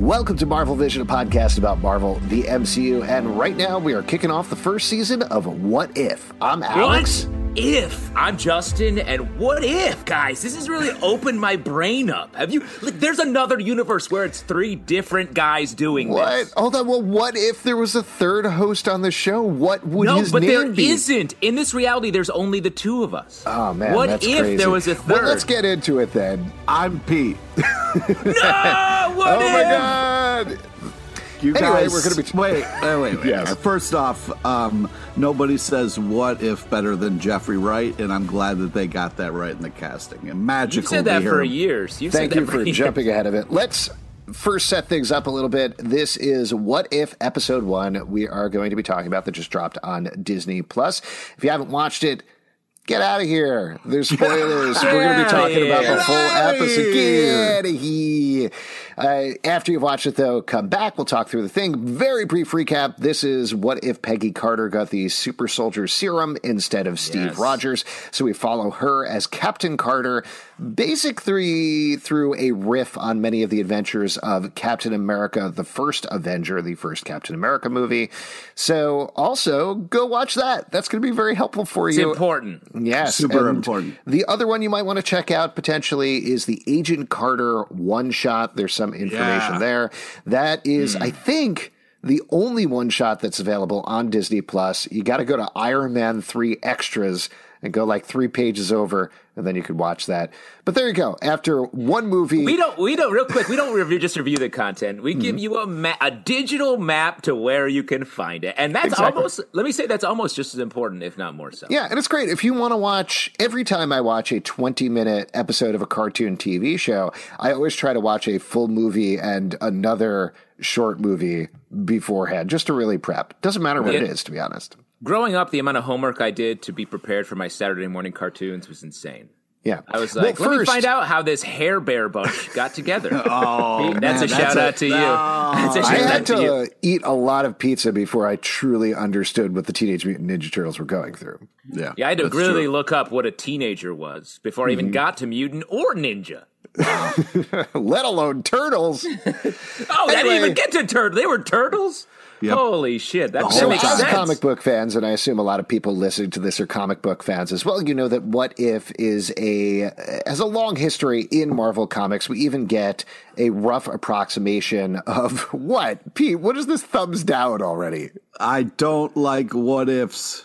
Welcome to Marvel Vision, a podcast about Marvel, the MCU, and right now we are kicking off the first season of What If. I'm Alex. What if? I'm Justin, and what if, guys? This has really opened my brain up. Have you? Like, there's another universe where it's three different guys doing this? what? this. Hold on. Well, what if there was a third host on the show? What would no, his but name there be? not In this reality, there's only the two of us. Oh man, what that's if crazy. there was a third? Well, let's get into it then. I'm Pete. no, what oh if? my god. You Anyway, guys, we're gonna be- wait, wait, wait. wait. Yes. First off, um, nobody says "what if" better than Jeffrey Wright, and I'm glad that they got that right in the casting. And magical. You've said that hear for him. years. You've Thank said you that for years. jumping ahead of it. Let's first set things up a little bit. This is What If Episode 1. We are going to be talking about that just dropped on Disney Plus. If you haven't watched it, get out of here. There's spoilers. We're going to be talking about the full episode. Get out of here. Uh, after you've watched it, though, come back. We'll talk through the thing. Very brief recap. This is what if Peggy Carter got the super soldier serum instead of Steve Yes. Rogers. So we follow her as Captain Carter, basic three through a riff on many of the adventures of Captain America, the first Avenger, the first Captain America movie. So also go watch that. That's going to be very helpful for It's you. important. Yes, Super and important. The other one you might want to check out potentially is the Agent Carter one shot. There's some information Yeah. there. That is, Hmm. I think, the only one shot that's available on Disney Plus. You got to go to Iron Man three extras and go like three pages over, and then you could watch that. But there you go. After one movie, We don't. We don't. Real quick. We don't review. Just review the content. We Mm-hmm. give you a ma- a digital map to where you can find it, and that's Exactly. almost. Let me say that's almost just as important, if not more so. Yeah, and it's great. If you want to watch, every time I watch a 20 minute episode of a cartoon TV show, I always try to watch a full movie and another short movie beforehand just to really prep. Doesn't matter what it Yeah. is, to be honest. Growing up, the amount of homework I did to be prepared for my Saturday morning cartoons was insane. Yeah. I was Well, like, let me find out how this hair bear bunch got together. Oh, that's man, a that's shout a- out to you. No. That's a I shout had out to you. to eat a lot of pizza before I truly understood what the Teenage Mutant Ninja Turtles were going through. Yeah, Yeah, I had to really true. look up what a teenager was before I even mhm. got to mutant or ninja. Let alone turtles. Oh, I didn't even get to turtles. They were turtles. Yep. Holy shit! That, that So, makes as sense. comic book fans, and I assume a lot of people listening to this are comic book fans as well, you know that What If is a has a long history in Marvel Comics. We even get a rough approximation of what Pete. What is this thumbs down already? I don't like what ifs.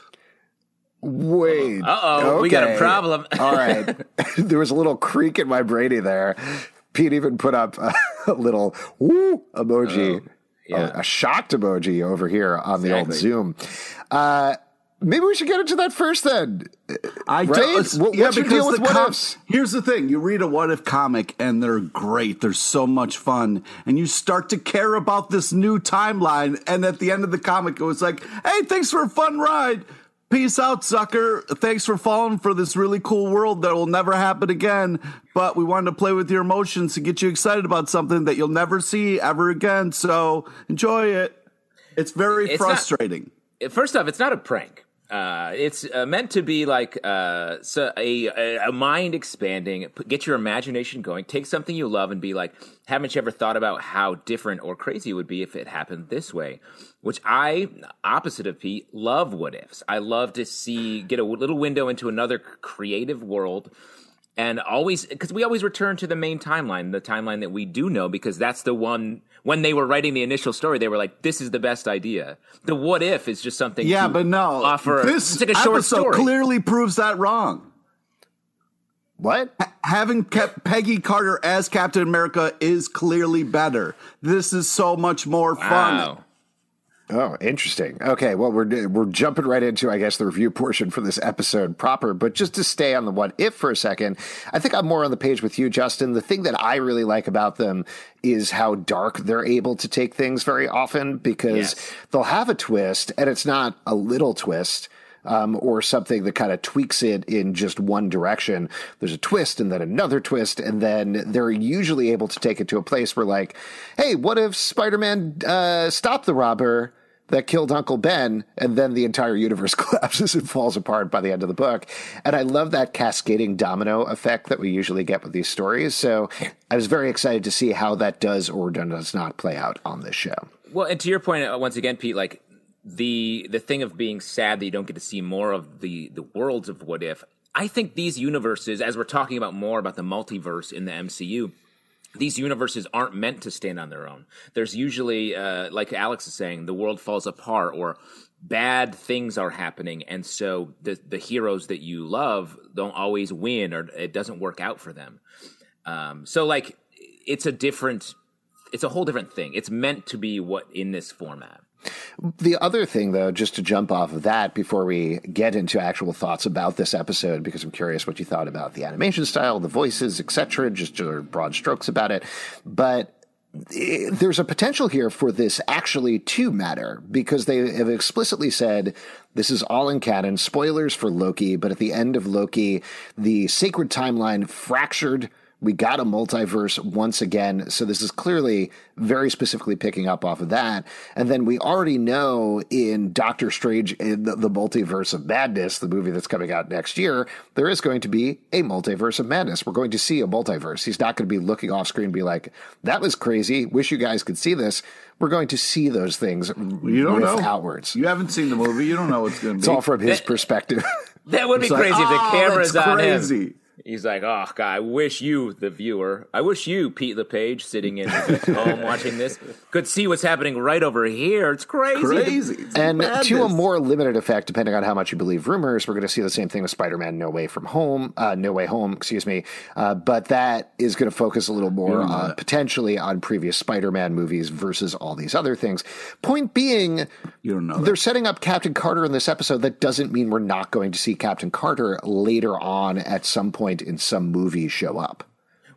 Wait. Uh-oh, we got a problem. All right. there was a little creak in my brainy there. Pete even put up a, a little woo emoji, oh. Yeah. a, a shocked emoji over here on the old Zoom. Uh, maybe we should get into that first then. I Right? don't. What- yeah, what's your because deal with the what com- ifs? Here's the thing: you read a what if comic, and they're great. They're so much fun, and you start to care about this new timeline. And at the end of the comic, it was like, "Hey, thanks for a fun ride." Peace out, sucker. Thanks for falling for this really cool world that will never happen again. But we wanted to play with your emotions to get you excited about something that you'll never see ever again. So enjoy it. It's very It's not- frustrating. First off, it's not a prank. Uh, it's uh, meant to be like uh, so a, a, a mind expanding, get your imagination going. Take something you love and be like, haven't you ever thought about how different or crazy it would be if it happened this way? Which I, opposite of Pete, love what ifs. I love to see, get a little window into another creative world and always because we always return to the main timeline the timeline that we do know because that's the one when they were writing the initial story they were like this is the best idea the what if is just something Yeah, to but no. offer this it's like a short episode story clearly proves that wrong. What? Having kept Peggy Carter as Captain America is clearly better. This is so much more fun. Oh, interesting. Okay, well, we're we're jumping right into, I guess, the review portion for this episode proper. But just to stay on the what if for a second, I think I'm more on the page with you, Justin. The thing that I really like about them is how dark they're able to take things very often because Yes. they'll have a twist, and it's not a little twist. Um, or something that kind of tweaks it in just one direction. There's a twist and then another twist, and then they're usually able to take it to a place where, like, hey, what if Spider Man uh, stopped the robber? That killed Uncle Ben, and then the entire universe collapses and falls apart by the end of the book. And I love that cascading domino effect that we usually get with these stories. So I was very excited to see how that does or does not play out on this show. Well, and to your point, uh, once again, Pete, like the the thing of being sad that you don't get to see more of the the worlds of what if. I think these universes, as we're talking about more about the multiverse in the MCU, these universes aren't meant to stand on their own. There's usually, uh, like Alex is saying, the world falls apart or bad things are happening, and so the the heroes that you love don't always win, or it doesn't work out for them. Um, so, like, it's a different, it's a whole different thing. It's meant to be what in this format. The other thing, though, just to jump off of that before we get into actual thoughts about this episode, because I'm curious what you thought about the animation style, the voices, etc., just your broad strokes about it. But eh, there's a potential here for this actually to matter because they have explicitly said this is all in canon. Spoilers for Loki, but at the end of Loki, the sacred timeline fractured. We got a multiverse once again. So this is clearly very specifically picking up off of that. And then we already know in Doctor Strange in the, the Multiverse of Madness, the movie that's coming out next year, there is going to be a multiverse of madness. We're going to see a multiverse. He's not going to be looking off screen and be like, that was crazy. Wish you guys could see this. We're going to see those things You don't with know. outwards. You haven't seen the movie. You don't know what's going to be. It's all from his perspective. That would be It's like, crazy if the "Oh, camera's that's on him. Crazy. He's like, oh god, I wish you, the viewer, I wish you, Pete LePage, sitting in home watching this, could see what's happening right over here. It's crazy. Crazy. It's And madness. to a more limited effect, depending on how much you believe rumors, we're going to see the same thing with Spider-Man: No Way from Home, uh, No Way Home, excuse me. Uh, but that is going to focus a little more on potentially on previous Spider-Man movies versus all these other things. Point being, You don't know they're setting up Captain Carter in this episode. That doesn't mean we're not going to see Captain Carter later on at some point in some movie show up.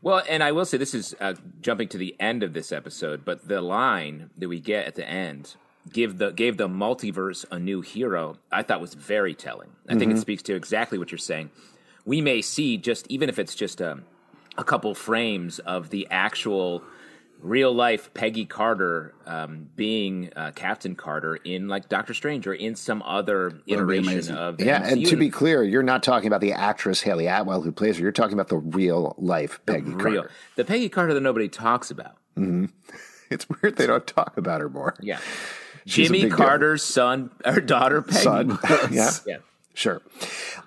Well, and I will say this is uh, jumping to the end of this episode, but the line that we get at the end give the gave the multiverse a new hero. I thought was very telling. I think it speaks to exactly what you're saying. We may see just even if it's just a a couple frames of the actual real life Peggy Carter um, being uh, Captain Carter in like Doctor Strange or in some other iteration of the Yeah, and to be clear, you're not talking about the actress Hayley Atwell who plays her. You're talking about the real life Peggy real Carter. the Peggy Carter that nobody talks about. It's weird they don't talk about her more. Yeah. She's Jimmy big deal. Carter's son or daughter Peggy. Son. yeah. Yeah. Sure.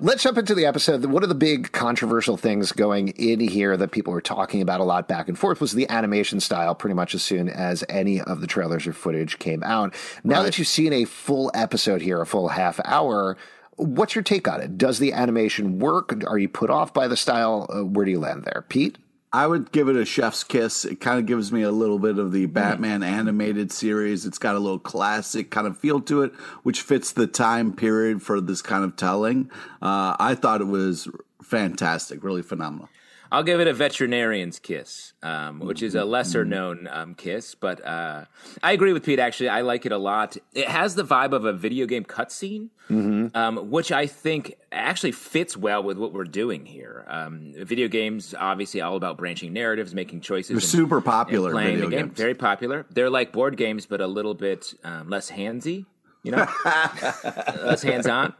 Let's jump into the episode. One of the big controversial things going in here that people were talking about a lot back and forth was the animation style pretty much as soon as any of the trailers or footage came out. Now that you've seen a full episode here, a full half hour, what's your take on it? Does the animation work? Are you put off by the style? Uh, where do you land there? Pete? I would give it a chef's kiss. It kind of gives me a little bit of the Batman animated series. It's got a little classic kind of feel to it, which fits the time period for this kind of telling. Uh, I thought it was fantastic, really phenomenal. I'll give it a veterinarian's kiss, um, which is a lesser known um, kiss, but uh, I agree with Pete. Actually, I like it a lot. It has the vibe of a video game cutscene, um, which I think actually fits well with what we're doing here. Um, video games, obviously, all about branching narratives, making choices. They're and- super popular playing video the game. games. Very popular. They're like board games, but a little bit um, less handsy. You know, less hands on.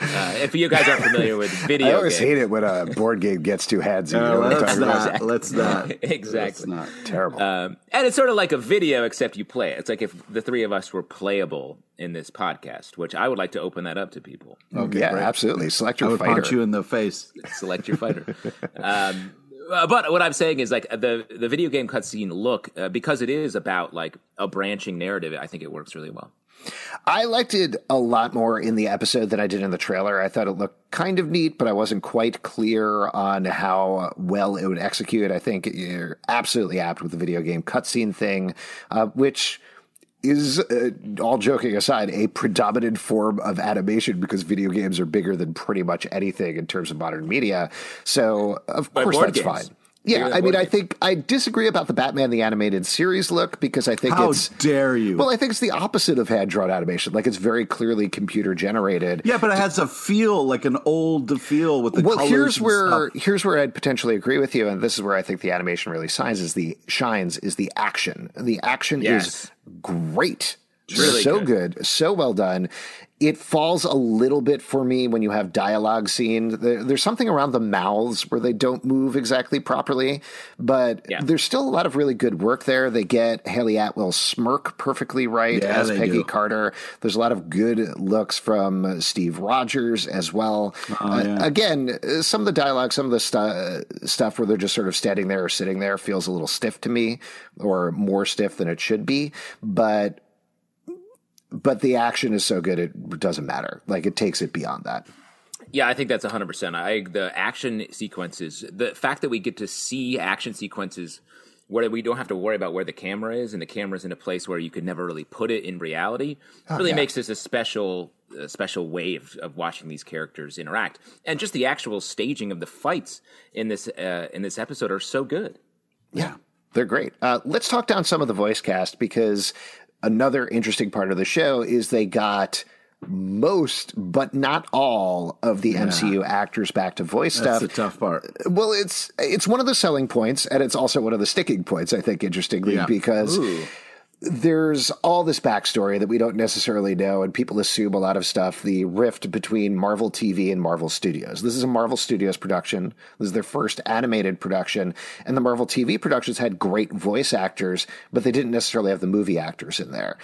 Uh, if you guys aren't familiar with video I always games, hate it when a board game gets too handsy. You know Uh, what let's talking about? not. Let's not. Exactly. Let's not. Terrible. Um, and it's sort of like a video, except you play it. It's like if the three of us were playable in this podcast, which I would like to open that up to people. Okay, yeah, great. absolutely. Select your I your would fighter. punch you in the face. Select your fighter. um, but what I'm saying is like the the video game cutscene look uh, because it is about like a branching narrative. I think it works really well. I liked it a lot more in the episode than I did in the trailer. I thought it looked kind of neat, but I wasn't quite clear on how well it would execute. I think you're absolutely apt with the video game cutscene thing, uh, which is, uh, all joking aside, a predominant form of animation because video games are bigger than pretty much anything in terms of modern media. So, of By course, that's games. fine. Yeah, I mean, I think I disagree about the Batman the animated series look because I think How it's dare you? well, I think it's the opposite of hand drawn animation. Like it's very clearly computer generated. yeah, but it has a feel like an old feel with the well, colors here's where stuff. here's where I'd potentially agree with you, and this is where I think the animation really shines is the shines is the action. The action Yes. is great. Really so good. good. so well done. It falls a little bit for me when you have dialogue scenes. There, there's something around the mouths where they don't move exactly properly, but Yeah. there's still a lot of really good work there. They get Hayley Atwell's smirk perfectly right Yeah, as Peggy do. Carter. There's a lot of good looks from Steve Rogers as well. Oh, Uh, again, uh, some of the dialogue, some of the stu- stuff where they're just sort of standing there or sitting there feels a little stiff to me, or more stiff than it should be. But but the action is so good it doesn't matter. Like it takes it beyond that. Yeah, I think that's 100%. I the action sequences, the fact that we get to see action sequences where we don't have to worry about where the camera is and the camera's in a place where you could never really put it in reality really yeah. makes this a special a special wave of watching these characters interact. And just the actual staging of the fights in this uh, in this episode are so good. Yeah, they're great. Uh, let's talk down some of the voice cast because another interesting part of the show is they got most, but not all, of the MCU actors back to voice That's stuff. That's the tough part. Well, it's it's one of the selling points, and it's also one of the sticking points. I think, interestingly, Yeah. because there's all this backstory that we don't necessarily know, and people assume a lot of stuff. The rift between Marvel TV and Marvel Studios. This is a Marvel Studios production. This is their first animated production, and the Marvel TV productions had great voice actors, but they didn't necessarily have the movie actors in there.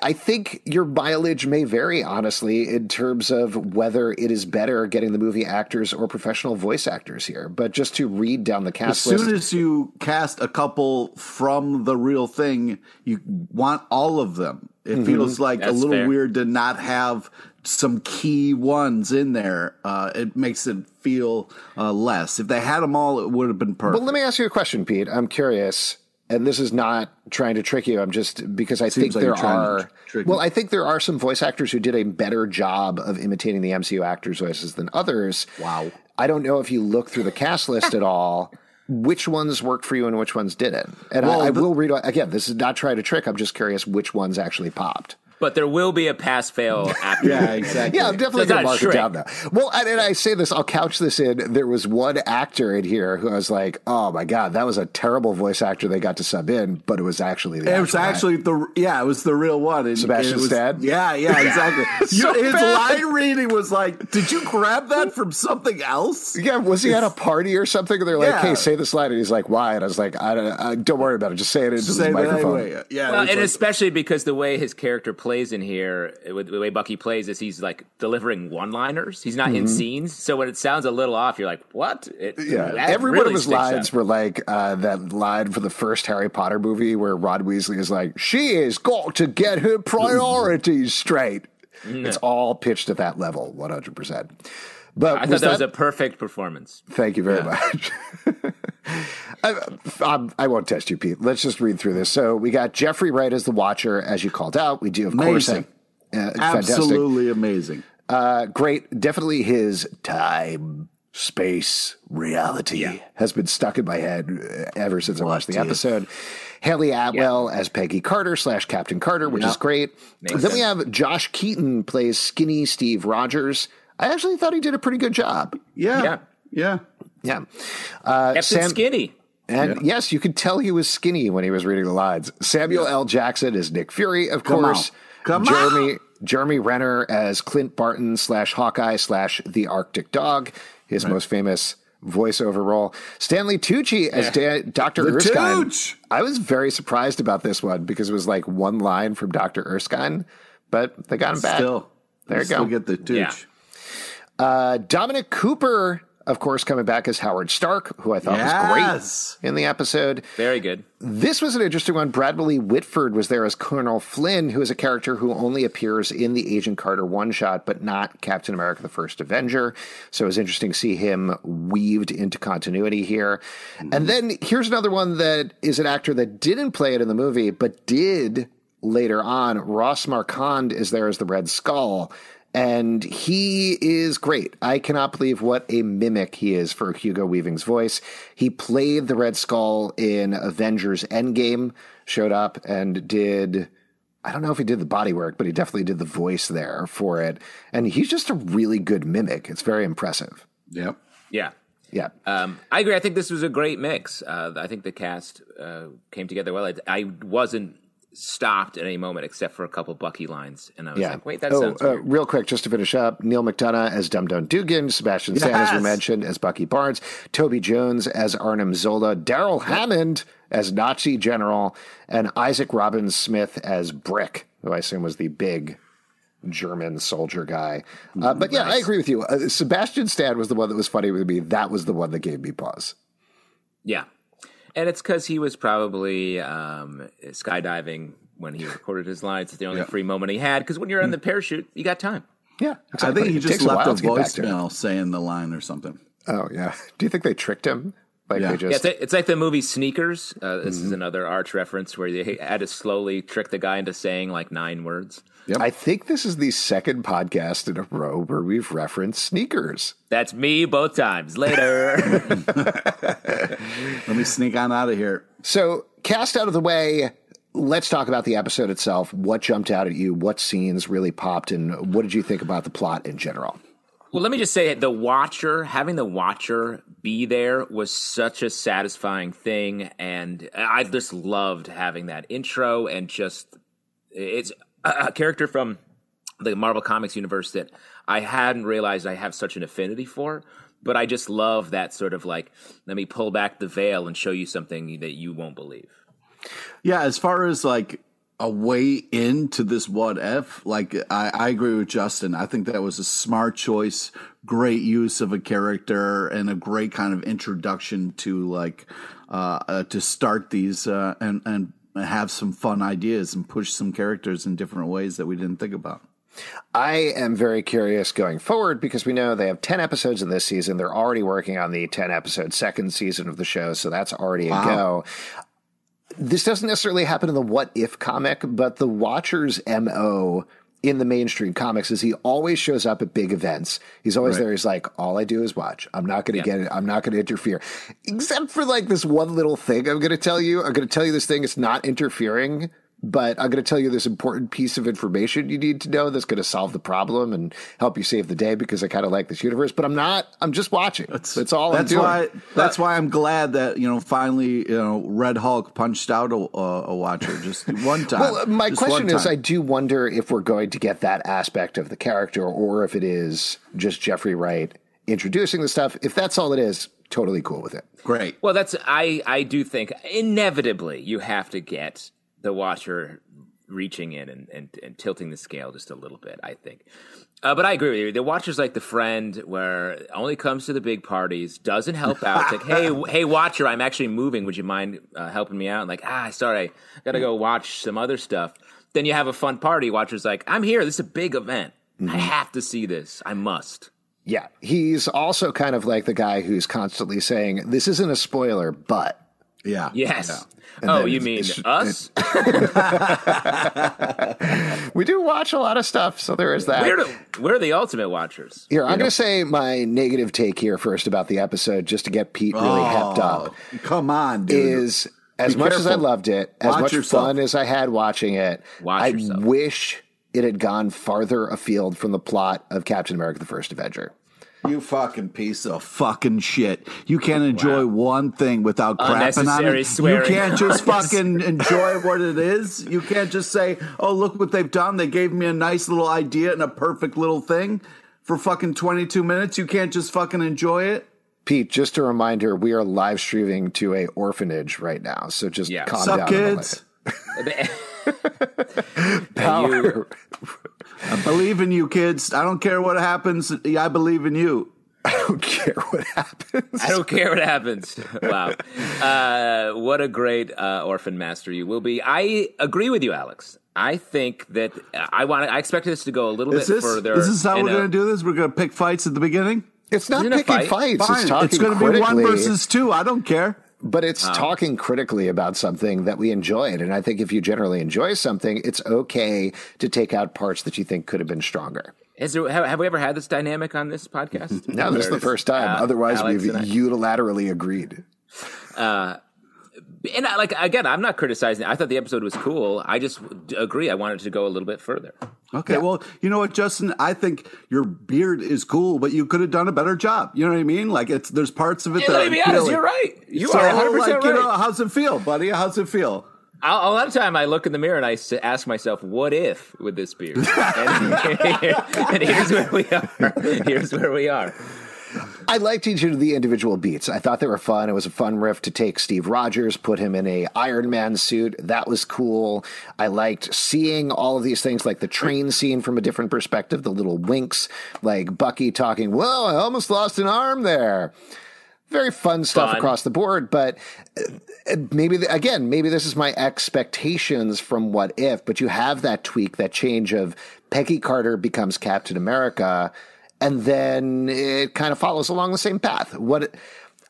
I think your mileage may vary, honestly, in terms of whether it is better getting the movie actors or professional voice actors here. But just to read down the cast As cast soon as you cast a couple from the real thing, you want all of them. It Mm-hmm. feels like a little fair. weird to not have some key ones in there. Uh, it makes it feel uh, less. If they had them all, it would have been perfect. Well, let me ask you a question, Pete. I'm curious, and this is not trying to trick you. I'm just because I think like there you're trying to are. well. I think there are some voice actors who did a better job of imitating the MCU actors' voices than others. Wow. I don't know if you look through the cast list at all. Which ones worked for you and which ones didn't? And Well, I, I the- will read again. This is not trying to trick. I'm just curious which ones actually popped. But there will be a pass fail after. yeah, exactly. Yeah, I'm definitely So going to it's mark not it down now. Well, and, and I say this, I'll couch this in. There was one actor in here who I was like, oh my God, that was a terrible voice actor they got to sub in, but it was actually the It was actual actually the yeah, it was the real one. And Sebastian it was, Stan? Yeah, yeah, exactly. So You- his bad. line reading was like, "Did you grab that from something else?" Yeah, was he at a party or something? And they're like, Yeah. "Hey, say this line," and he's like, "Why?" And I was like, "I don't, I, don't worry about it. Just say it into the microphone." anyway. Yeah, Well, and like- especially because the way his character plays in here, with the way Bucky plays, is he's like delivering one-liners. He's not in scenes, so when it sounds a little off, you're like, "What?" It, Yeah, every one of his lines were like uh, that line for the first Harry Potter movie where Ron Weasley is like, "She has got to get her priorities straight." It's all pitched at that level, one hundred percent. But I thought was that, that was a perfect performance. Thank you very much. I, I'm- I won't test you, Pete. Let's just read through this. So we got Jeffrey Wright as the Watcher, as you called out. We do, of course, Amazing. have, uh, fantastic. absolutely amazing. Uh, great. Definitely his time, space, reality has been stuck in my head uh, ever since I watched the if? episode. Hayley Atwell as Peggy Carter slash Captain Carter, which is great. Makes then we have Josh Keaton plays skinny Steve Rogers. I actually thought he did a pretty good job. Yeah, Yeah. Yeah. Yeah. Uh, Kept it skinny. and yes, you could tell he was skinny when he was reading the lines. Samuel L. Jackson is Nick Fury, of Come course. on. Come Jeremy Jeremy Renner as Clint Barton slash Hawkeye slash the Arctic Dog, his most famous voiceover role. Stanley Tucci as Da- Dr. The Erskine. Tooch! I was very surprised about this one because it was like one line from Dr. Erskine, but they got him back. Still, There you still go. get the tooch. Yeah. Uh, Dominic Cooper, of course, coming back as Howard Stark, who I thought was great in the episode. Very good. This was an interesting one. Bradley Whitford was there as Colonel Flynn, who is a character who only appears in the Agent Carter one shot, but not Captain America the First Avenger. So it was interesting to see him weaved into continuity here. And then here's another one that is an actor that didn't play it in the movie, but did later on, Ross Marquand is there as the Red Skull. And he is great. I cannot believe what a mimic he is for Hugo Weaving's voice. He played the Red Skull in Avengers Endgame, showed up and did I don't know if he did the body work, but he definitely did the voice there for it. And he's just a really good mimic. It's very impressive. Yep. Yeah. Yeah. Um, I agree. I think this was a great mix. Uh, I think the cast uh, came together well. I, I wasn't stopped at any moment except for a couple Bucky lines, and I was yeah. like, "Wait, that oh, sounds uh, real quick, just to finish up, Neal McDonough as Dum Dum Dugan, Sebastian Stan, as we mentioned, as Bucky Barnes, Toby Jones as Arnim Zola, Darrell Hammond as Nazi General, and Isaac Robbins Smith as Brick, who I assume was the big German soldier guy. Uh, but yeah, I agree with you. Uh, Sebastian Stan was the one that was funny with me. That was the one that gave me pause. Yeah, and it's because he was probably um, skydiving when he recorded his lines. It's the only Yeah. free moment he had. Because when you're on the parachute, you got time. Yeah, I think he just takes a left a while to get back to it. voicemail saying the line or something. Oh yeah. Do you think they tricked him? Like Yeah. they Yeah, just it's, like, it's like the movie Sneakers. Uh, this Mm-hmm. is another arch reference where they had to slowly trick the guy into saying like nine words. I think this is the second podcast in a row where we've referenced sneakers. That's me both times. Later. Let me sneak on out of here. So, cast out of the way, let's talk about the episode itself. What jumped out at you? What scenes really popped? And what did you think about the plot in general? Well, let me just say the watcher, having the watcher be there was such a satisfying thing. And I just loved having that intro and just, it's a, a character from the Marvel Comics universe that I hadn't realized I have such an affinity for. But I just love that sort of like, let me pull back the veil and show you something that you won't believe. Yeah, as far as like a way into this what if, like I, I agree with Justin. I think that was a smart choice, great use of a character, and a great kind of introduction to like uh, uh to start these uh, and and have some fun ideas and push some characters in different ways that we didn't think about. I am very curious going forward because we know they have 10 episodes in this season. They're already working on the 10 episode second season of the show, so that's already a go. This doesn't necessarily happen in the What If comic, but the Watcher's MO in the mainstream comics is he always shows up at big events. He's always there. He's like, all I do is watch. I'm not going to get it. I'm not going to interfere. Except for like this one little thing I'm going to tell you. I'm going to tell you this thing. It's not interfering, but I'm going to tell you this important piece of information you need to know that's going to solve the problem and help you save the day because I kind of like this universe, but I'm not, I'm just watching. That's, all I'm That's doing. why. That's why I'm glad that you know finally you know Red Hulk punched out a, a, a watcher just one time. Well, my Just question is. I do wonder if we're going to get that aspect of the character, or if it is just Jeffrey Wright introducing the stuff. If that's all it is, totally cool with it. great. Well, that's I I do think inevitably you have to get the watcher reaching in and, and, and tilting the scale just a little bit. I think, uh, but I agree with you. The watcher's like the friend where only comes to the big parties, doesn't help out. It's like, hey, hey, watcher, I'm actually moving. Would you mind uh, helping me out? And like, ah, sorry, I gotta go watch some other stuff. Then you have a fun party. Watcher's like, I'm here. This is a big event. I have to see this. I must. Yeah, he's also kind of like the guy who's constantly saying, "This isn't a spoiler, but." Yeah. Yes. And Oh, you mean it's- us? We do watch a lot of stuff, so there is that. We're the, we're the ultimate watchers. Here, I'm going to say my negative take here first about the episode, just to get Pete really oh, hepped up. Oh, Come on, dude. Is as Be much as I loved it, as Watch much yourself. fun as I had watching it, Watch I yourself. wish it had gone farther afield from the plot of Captain America: The First Avenger. You fucking piece of fucking shit. You can't enjoy one thing without crapping on Unnecessary it. swearing. You can't just fucking enjoy what it is. You can't just say, oh, look what they've done. They gave me a nice little idea and a perfect little thing for fucking 22 minutes. You can't just fucking enjoy it. Pete, just a reminder: we are live streaming to a orphanage right now, so just Yeah. calm Sup, down. kids? And you- I believe in you, kids. I don't care what happens. I believe in you. I don't care what happens. I don't care what happens. Wow. Uh, what a great uh, orphan master you will be. I agree with you, Alex. I think that uh, I want. I expected this to go a little Is bit this, further. is this how we're going to do this? We're going to pick fights at the beginning? It's not Isn't it a picking fight? fights. Fine. It's talking It's going to be one versus two. I don't care. But it's talking critically about something that we enjoyed. And I think if you generally enjoy something, it's okay to take out parts that you think could have been stronger. Is there, have, have we ever had this dynamic on this podcast? no, this is the first time. Uh, Otherwise, Alex we've unilaterally agreed. And I, like again, I'm not criticizing. I thought the episode was cool. I just agree. I wanted to go a little bit further. Okay, well, you know what, Justin? I think your beard is cool, but you could have done a better job. You know what I mean? Like it's there's parts of it Hey, that let me be honest. You're right. You So, are 100 like, percent you right. know, how's it feel, buddy? How's it feel? A a lot of time, I look in the mirror and I ask myself, "What if with this beard?" and, and here's where we are. Here's where we are. I liked each of the individual beats. I thought they were fun. It was a fun riff to take Steve Rogers, put him in a Iron Man suit. That was cool. I liked seeing all of these things, like the train scene from a different perspective, the little winks, like Bucky talking, "Whoa, I almost lost an arm there." Very fun stuff Fun. across the board, but uh, maybe again, maybe this is my expectations from What If. But you have that tweak, that change of Peggy Carter becomes Captain America, and then it kind of follows along the same path. What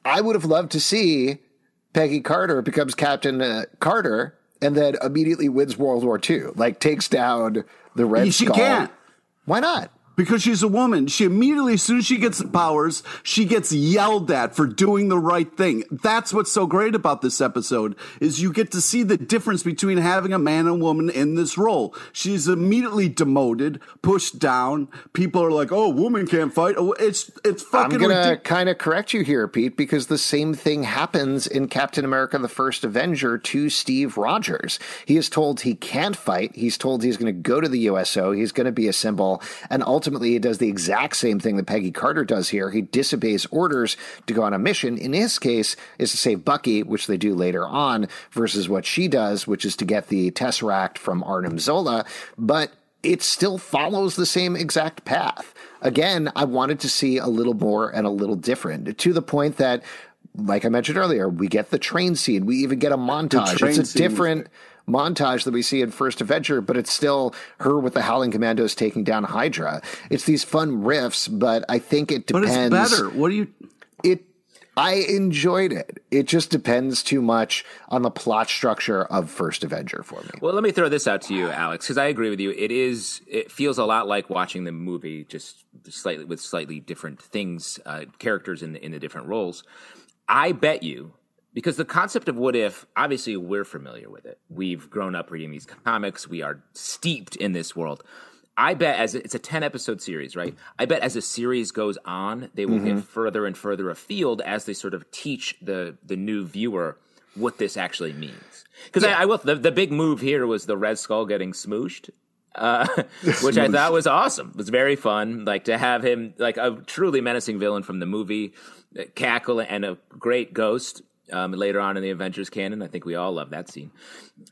I would have loved to see Peggy Carter becomes Captain uh, Carter, and then immediately wins World War II, like takes down the Red She Skull. can't. Why not? Because she's a woman. She immediately, as soon as she gets the powers, she gets yelled at for doing the right thing. That's what's so great about this episode is you get to see the difference between having a man and woman in this role. She's immediately demoted, pushed down. People are like, "Oh, woman can't fight." Oh, it's it's I'm gonna ridiculous. kind of correct you here, Pete, because the same thing happens in Captain America: The First Avenger to Steve Rogers. He is told he can't fight. He's told he's going to go to the USO. He's going to be a symbol, and ultimately, he does the exact same thing that Peggy Carter does here. He disobeys orders to go on a mission. In his case, is to save Bucky, which they do later on, versus what she does, which is to get the Tesseract from Arnim Zola. But it still follows the same exact path. Again, I wanted to see a little more and a little different to the point that, like I mentioned earlier, we get the train scene. We even get a montage. It's a scene different montage that we see in First Avenger, but it's still her with the Howling Commandos taking down Hydra. It's these fun riffs, but I think it depends. But depends. it's better. What do you? It. I enjoyed it. It just depends too much on the plot structure of First Avenger for me. Well, let me throw this out to you, Alex, because I agree with you. It is. It feels a lot like watching the movie, just slightly with slightly different things, uh, characters in the, in the different roles. I bet you, because the concept of what if, obviously, we're familiar with it. We've grown up reading these comics. We are steeped in this world. I bet as it's a 10 episode series, right? I bet as the series goes on, they will get further and further afield as they sort of teach the the new viewer what this actually means. Because I, I will, the, the big move here was the Red Skull getting smooshed. Uh, which I thought was awesome. It was very fun. Like to have him, like a truly menacing villain from the movie, uh, cackle and a great ghost. Um, later on in the Avengers canon, I think we all love that scene.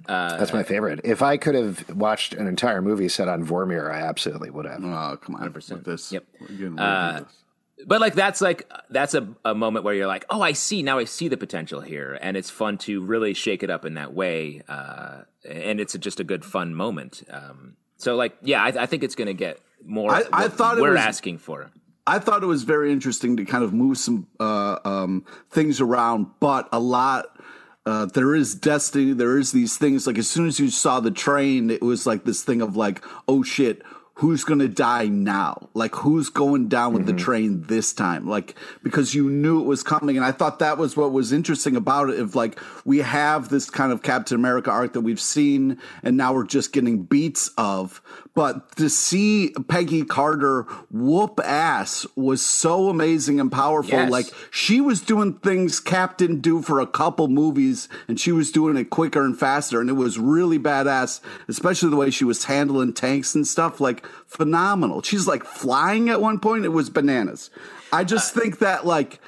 That's my favorite. If I could have watched an entire movie set on Vormir, I absolutely would have. Oh, come on. With this. Yep. Uh, but like that's like that's a, a moment where you're like oh i see now i see the potential here and it's fun to really shake it up in that way uh, and it's just a good fun moment um, so like yeah i, I think it's going to get more I- I thought we're was- asking for I thought it was very interesting to kind of move some uh, um, things around, but a lot. Uh, there is destiny. There is these things. Like as soon as you saw the train, it was like this thing of like, oh shit, who's gonna die now? Like who's going down with the mm-hmm. train this time? Like because you knew it was coming, and I thought that was what was interesting about it. If like we have this kind of Captain America arc that we've seen, and now we're just getting beats of, but to see Peggy Carter whoop ass was so amazing and powerful. Yes. Like she was doing things Cap didn't do for a couple movies, and she was doing it quicker and faster, and it was really badass. Especially the way she was handling tanks and stuff, like phenomenal. She's like flying at one point; it was bananas. I just think that like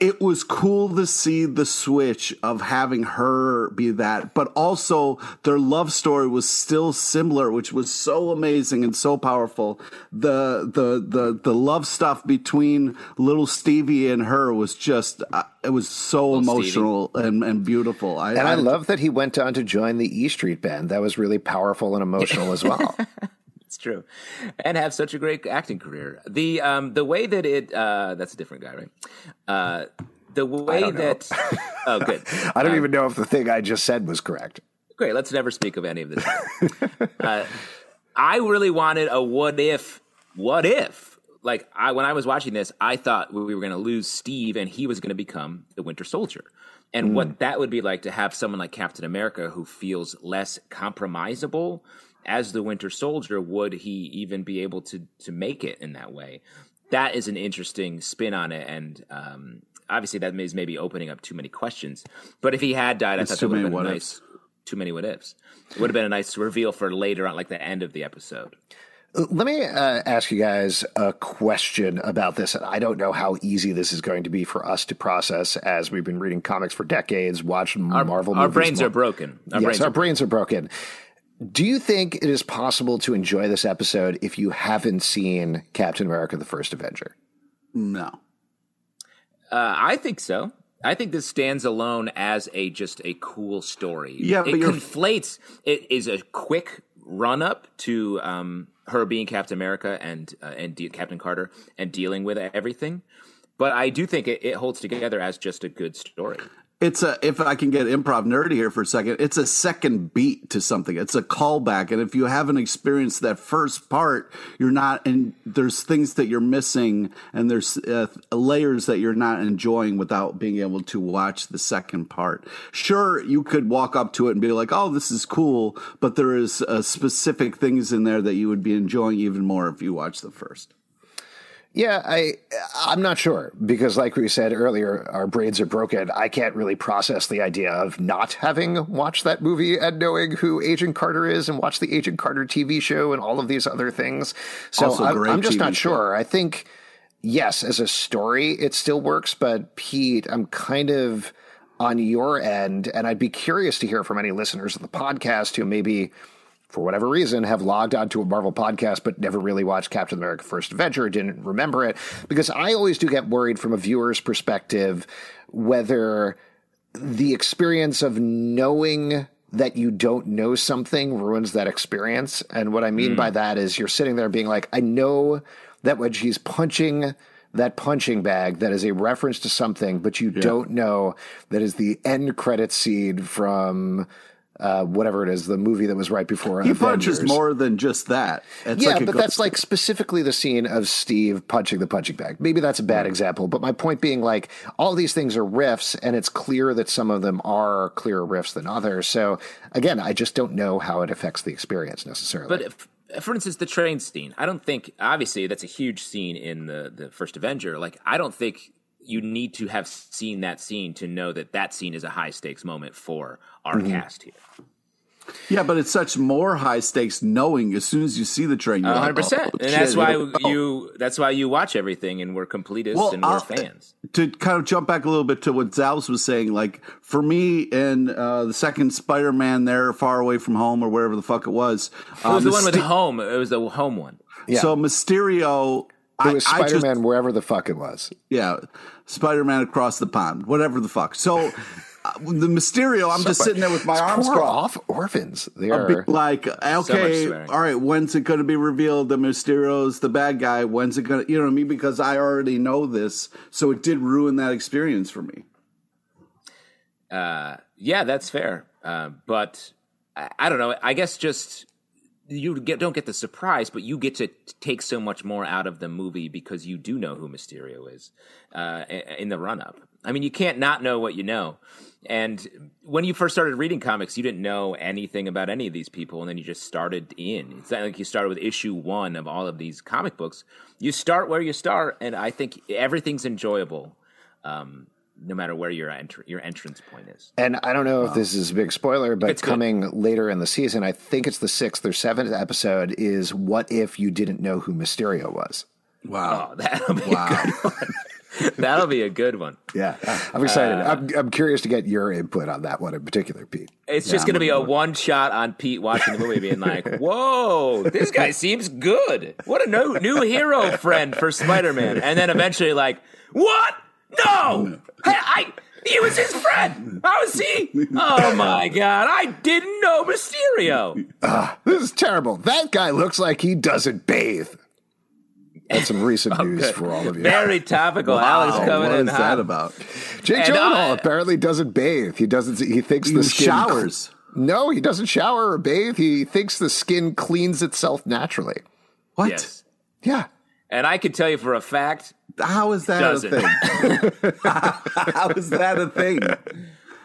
it was cool to see the switch of having her be that, but also their love story was still similar, which was so amazing and so powerful. The the the the love stuff between little Stevie and her was just uh, it was so emotional and, and beautiful. I, And I love that he went on to join the E Street Band. That was really powerful and emotional as well. it's true. And have such a great acting career. The um the way that it uh that's a different guy right? Uh the way that oh good. I don't Uh, even know if the thing I just said was correct. great let's never speak of any of this. Uh, i really wanted a what if what if like i when i was watching this i thought we were going to lose steve and he was going to become the winter soldier. And what that would be like to have someone like captain america who feels less compromisable as the winter soldier would he even be able to to make it in that way that is an interesting spin on it and um obviously that is maybe opening up too many questions but if he had died i It's thought too that would have been nice too many what ifs it would have been a nice reveal for later on like the end of the episode Let me uh, ask you guys a question about this. And I don't know how easy this is going to be for us to process as we've been reading comics for decades, watched our, Marvel our movies. brains more- are broken our yes, brains our are brains are broken. Do you think it is possible to enjoy this episode if you haven't seen Captain America: The First Avenger? No. Uh, I think so. I think this stands alone as a just a cool story. Yeah, it but you're- conflates. It is a quick run up to um, her being Captain America and uh, and de- Captain Carter and dealing with everything. But I do think it, it holds together as just a good story. It's a if I can get improv nerdy here for a second, it's a second beat to something. It's a callback, and if you haven't experienced that first part, you're not. And there's things that you're missing, and there's uh, layers that you're not enjoying without being able to watch the second part. Sure, you could walk up to it and be like, "Oh, this is cool," but there is uh, specific things in there that you would be enjoying even more if you watch the first. Yeah, I I'm not sure because, like we said earlier, our brains are broken. I can't really process the idea of not having watched that movie and knowing who Agent Carter is and watched the Agent Carter TV show and all of these other things. So I'm, I'm just TV not show. sure. I think yes, as a story, it still works. But Pete, I'm kind of on your end, and I'd be curious to hear from any listeners of the podcast who maybe for whatever reason, have logged onto a Marvel podcast but never really watched Captain America First Avenger, didn't remember it. Because I always do get worried from a viewer's perspective whether the experience of knowing that you don't know something ruins that experience. And what I mean by hmm. that is you're sitting there being like, I know that when she's punching that punching bag that is a reference to something, but you don't know that is the end credit scene from uh, whatever it is, the movie that was right before. He punches Avengers. more than just that. It's yeah, like but that's like specifically the scene of Steve punching the punching bag. Maybe that's a bad example, but my point being like all these things are riffs, and it's clear that some of them are clearer riffs than others. So again, I just don't know how it affects the experience necessarily. But if, for instance, the train scene, I don't think obviously that's a huge scene in the the first Avenger. Like I don't think you need to have seen that scene to know that that scene is a high stakes moment for our Mm-hmm. cast here. Yeah, but it's such more high stakes knowing as soon as you see the train, you're One like, hundred percent, "Oh, and shit, that's why here we go." you that's why you watch everything, and we're completists Well, and we're I'll- fans. to kind of jump back a little bit to what Zalz was saying, like for me in uh, the second Spider-Man there, Far Away from Home or wherever the fuck it was, It was the one with Myste- home. It was the home one. Yeah. So Mysterio, it was I, I Spider just, Man wherever the fuck it was. yeah, Spider-Man across the pond, whatever the fuck. So uh, the Mysterio, I'm just sitting there with my arms Poor crossed. off orphans. they are like, okay, swearing. all right, when's it going to be revealed that Mysterio's the bad guy? When's it going to, you know what I mean? Because I already know this. So it did ruin that experience for me. Uh, yeah, that's fair. Uh, but I, I don't know. I guess just you get don't get the surprise, but you get to take so much more out of the movie because you do know who Mysterio is uh, in the run up. I mean, you can't not know what you know. And when you first started reading comics, you didn't know anything about any of these people, and then you just started in. It's not like you started with issue one of all of these comic books. You start where you start, and I think everything's enjoyable, um, no matter where your entr- your entrance point is. And I don't know if this is a big spoiler, but It's good. coming later in the season, I think it's the sixth or seventh episode, is What If You Didn't Know Who Mysterio Was? Wow. Oh, that'll be Wow. a good one. that'll be a good one. Yeah, I'm excited. Uh, I'm, I'm curious to get your input on that one in particular, Pete. It's just going to be a one shot on Pete watching the movie, being like, "Whoa, this guy seems good. What a no, new hero friend for Spider Man." And then eventually, like, "What? No, I, I he was his friend. How is he? Oh my god, I didn't know Mysterio." Ah, this is terrible. That guy looks like he doesn't bathe. and some recent Oh, news good. for all of you. Very topical. Alex Wow, coming what in is hot. that about? Jake And Gyllenhaal I- apparently doesn't bathe. He doesn't. He thinks He the skin showers. No, he doesn't shower or bathe. He thinks the skin cleans itself naturally. What? Yes. Yeah. And I can tell you for a fact, How is that Doesn't. a thing? How is that a thing?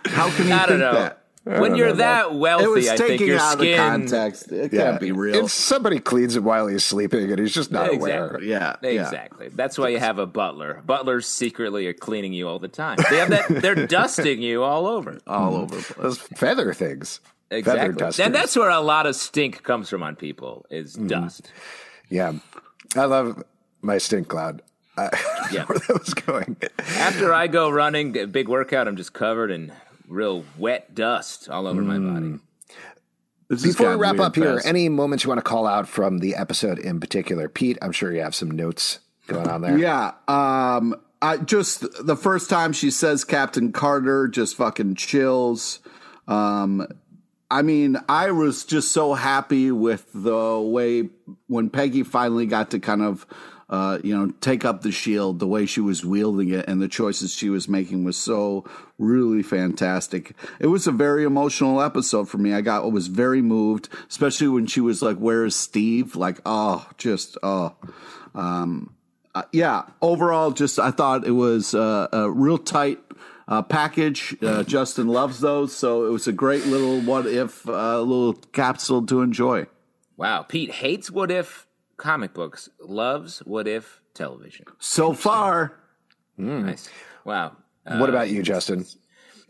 How can you I don't think know. that? When you're that wealthy, It was I think taken your out skin. of context. It Yeah. can't be real. It's somebody cleans it while he's sleeping, and he's just not aware. Exactly. yeah, yeah. Exactly. That's why you have a butler. Butlers secretly are cleaning you all the time. They have that. They're dusting you all over. all mm. over place. Those feather things. Feather Exactly. dusters. And that's where a lot of stink comes from on people is mm. dust. yeah. I love my stink cloud. I, Yeah. where that was going. After I go running, a big workout, I'm just covered in real wet dust all over my body. This Before we wrap weird up here, fast. any moments you want to call out from the episode in particular? Pete, I'm sure you have some notes going on there. Yeah. Um I just the first time she says Captain Carter just fucking chills. Um I mean, I was just so happy with the way when Peggy finally got to kind of uh, you know, take up the shield, the way she was wielding it and the choices she was making was so really fantastic. It was a very emotional episode for me. I got was very moved, especially when she was like, Where is Steve? Like, oh, just oh. Um, uh, yeah, overall, just I thought it was uh, a real tight uh, package. Uh, Justin loves those, so it was a great little what if uh, little capsule to enjoy. Wow. Pete hates what if comic books, loves what if television. So far, Nice. Wow. what about you, Justin?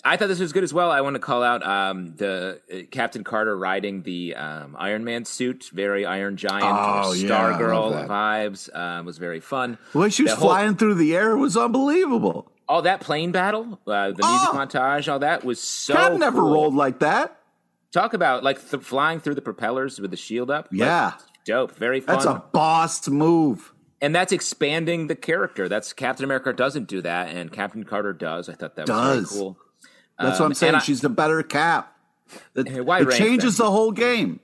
I thought this was good as well. I want to call out um, the uh, Captain Carter riding the um, Iron Man suit, very Iron Giant, Oh, or yeah, Stargirl vibes. Uh, was very fun. the way she was The whole- flying through the air was unbelievable. all that plane battle, uh, the music Oh! montage, all that was so. I've never cool. rolled like that. Talk about like th- flying through the propellers with the shield up. Like, Yeah. Dope. Very fun. That's a boss move. and that's expanding the character. That's Captain America doesn't do that, and Captain Carter does. I thought that was Does. very cool. That's what I'm saying. Um, I- She's the better cap. It, it changes them? the whole game.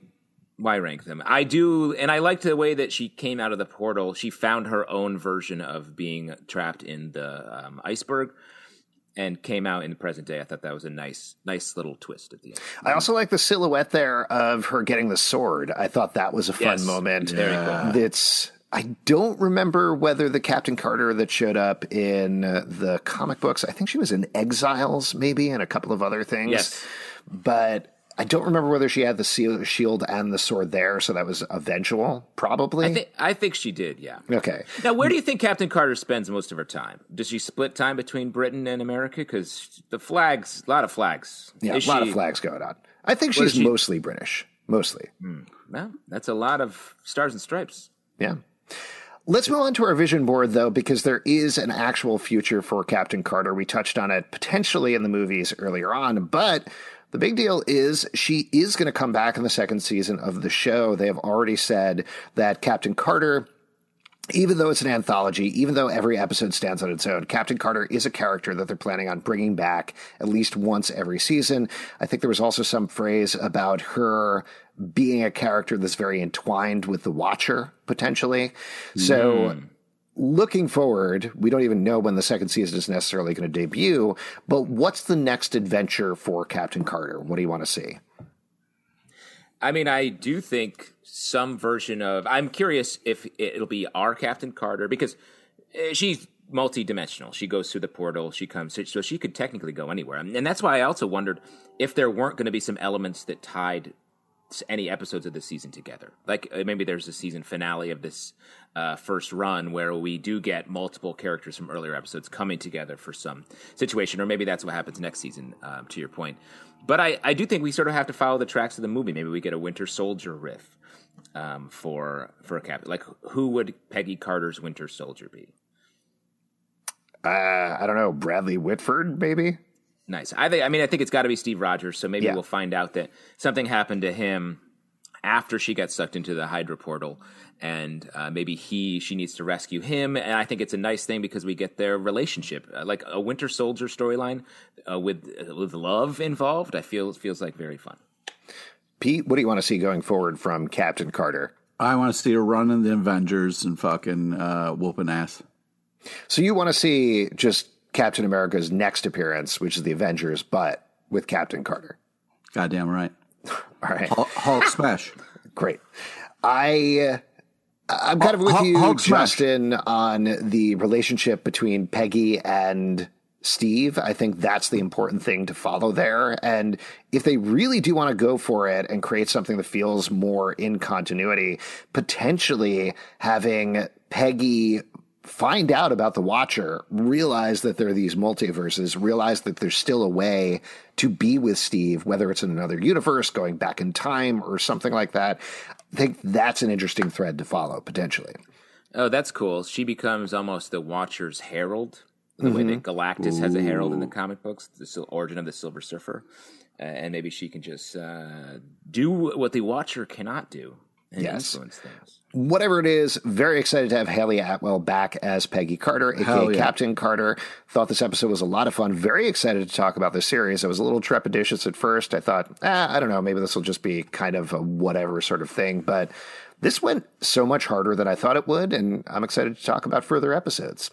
why rank them? I do, and I liked the way that she came out of the portal. She found her own version of being trapped in the um, iceberg, and came out in the present day. I thought that was a nice, nice little twist at the end. I also like the silhouette there of her getting the sword. I thought that was a fun Yes. moment. Very cool. That's I don't remember whether the Captain Carter that showed up in uh, the comic books. I think she was in Exiles, maybe, and a couple of other things. Yes. but I don't remember whether she had the shield and the sword there. So that was eventual, probably. I think, I think she did. Yeah. okay. Now, where do you think Captain Carter spends most of her time? Does she split time between Britain and America? Because the flags, a lot of flags. Yeah, Is a lot she- of flags going on. I think she's she- mostly British. Mostly. Hmm, well, that's a lot of stars and stripes. Yeah. Let's move on to our vision board, though, because there is an actual future for Captain Carter. We touched on it potentially in the movies earlier on, but the big deal is she is going to come back in the second season of the show. They have already said that Captain Carter even though it's an anthology, even though every episode stands on its own, Captain Carter is a character that they're planning on bringing back at least once every season. I think there was also some phrase about her being a character that's very entwined with the Watcher, potentially. So. Hmm. Looking forward, we don't even know when the second season is necessarily going to debut, but what's the next adventure for Captain Carter? What do you want to see? I mean, I do think some version of. I'm curious if it'll be our Captain Carter because uh, she's multi-dimensional. She goes through the portal. She comes, so she could technically go anywhere, and that's why I also wondered if there weren't going to be some elements that tied any episodes of the season together. Like uh, maybe there's a season finale of this uh, first run where we do get multiple characters from earlier episodes coming together for some situation, or maybe that's what happens next season. Um, to your point, but I, I do think we sort of have to follow the tracks of the movie. Maybe we get a Winter Soldier riff um, for for a captain. Like who would Peggy Carter's Winter Soldier be? Uh, I don't know, Bradley Whitford, maybe? Nice. I think. I mean, I think it's got to be Steve Rogers. So maybe Yeah. we'll find out that something happened to him after she got sucked into the Hydra portal, and uh, maybe he she needs to rescue him. And I think it's a nice thing because we get their relationship, uh, like a Winter Soldier storyline uh, with with love involved. I feel feels like very fun. Pete, what do you want to see going forward from Captain Carter? I want to see her running the Avengers and fucking uh, whooping ass. So you want to see just Captain America's next appearance, which is the Avengers, but with Captain Carter. Goddamn right. All right, Hulk, Hulk smash. great. I uh, I'm kind of with Hulk- you, Hulk smash. Justin, on the relationship between Peggy and Steve. I think that's the important thing to follow there. And if they really do want to go for it and create something that feels more in continuity, potentially having Peggy find out about the Watcher, realize that there are these multiverses, realize that there's still a way to be with Steve, whether it's in another universe, going back in time, or something like that. I think that's an interesting thread to follow potentially. Oh, that's cool. She becomes almost the Watcher's herald, the way that Galactus has a herald in the comic books, the origin of the Silver Surfer, uh, and maybe she can just uh, do what the Watcher cannot do and Yes. influence things. Whatever it is, very excited to have Hayley Atwell back as Peggy Carter, aka yeah. Captain Carter. Thought this episode was a lot of fun. Very excited to talk about this series. I was a little trepidatious at first. I thought, ah, I don't know, maybe this will just be kind of a whatever sort of thing. But this went so much harder than I thought it would, and I'm excited to talk about further episodes.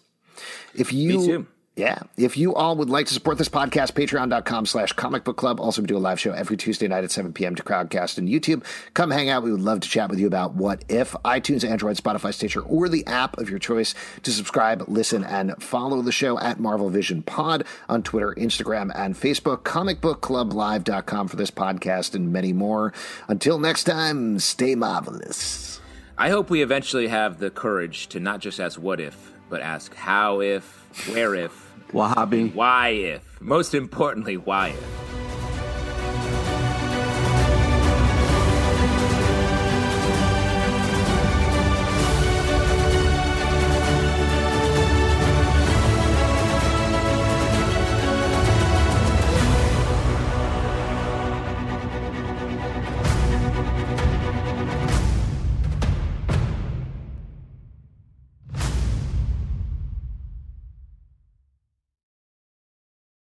If you. Yeah. If you all would like to support this podcast, patreon.com slash comic book club. Also, we do a live show every Tuesday night at 7 p.m. to Crowdcast and YouTube. Come hang out. We would love to chat with you about what if iTunes, Android, Spotify, Stitcher, or the app of your choice to subscribe, listen, and follow the show at Marvel Vision Pod on Twitter, Instagram, and Facebook. Comicbookclublive.com for this podcast and many more. Until next time, stay marvelous. I hope we eventually have the courage to not just ask what if, but ask how if, where if, Wahhabi. why if. Most importantly, why if.